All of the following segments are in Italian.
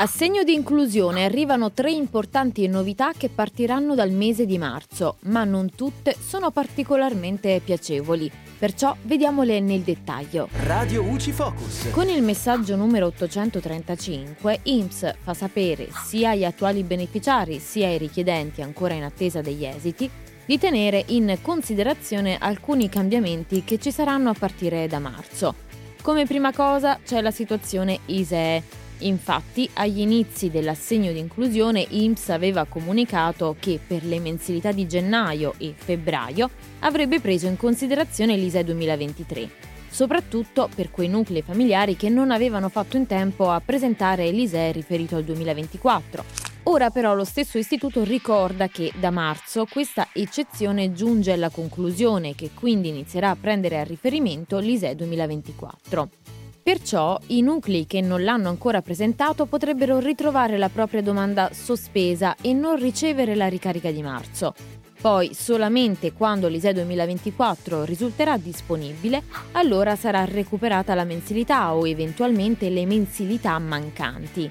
A segno di inclusione arrivano tre importanti novità che partiranno dal mese di marzo, ma non tutte sono particolarmente piacevoli. Perciò vediamole nel dettaglio. Radio UCI Focus. Con il messaggio numero 835, IMSS fa sapere sia agli attuali beneficiari sia ai richiedenti ancora in attesa degli esiti di tenere in considerazione alcuni cambiamenti che ci saranno a partire da marzo. Come prima cosa c'è la situazione ISEE Infatti, agli inizi dell'assegno di inclusione IMSS aveva comunicato che per le mensilità di gennaio e febbraio avrebbe preso in considerazione l'ISEE 2023, soprattutto per quei nuclei familiari che non avevano fatto in tempo a presentare l'ISEE riferito al 2024. Ora però lo stesso istituto ricorda che da marzo questa eccezione giunge alla conclusione che quindi inizierà a prendere a riferimento l'ISEE 2024. Perciò i nuclei che non l'hanno ancora presentato potrebbero ritrovare la propria domanda sospesa e non ricevere la ricarica di marzo. Poi, solamente quando l'ISE 2024 risulterà disponibile, allora sarà recuperata la mensilità o eventualmente le mensilità mancanti.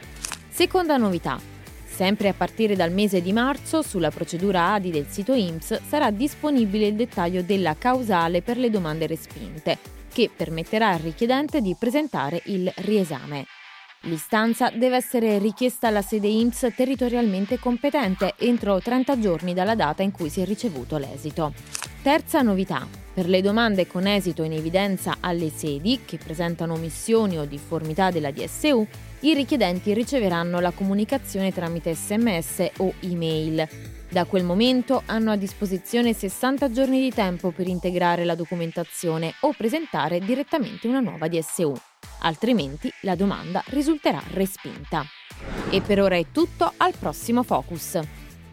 Seconda novità. Sempre a partire dal mese di marzo, sulla procedura ADI del sito IMSS sarà disponibile il dettaglio della causale per le domande respinte, che permetterà al richiedente di presentare il riesame. L'istanza deve essere richiesta alla sede IMSS territorialmente competente entro 30 giorni dalla data in cui si è ricevuto l'esito. Terza novità. Per le domande con esito in evidenza alle sedi che presentano omissioni o difformità della DSU, i richiedenti riceveranno la comunicazione tramite sms o email da quel momento hanno a disposizione 60 giorni di tempo per integrare la documentazione o presentare direttamente una nuova DSU, altrimenti la domanda risulterà respinta. E per ora è tutto, al prossimo Focus.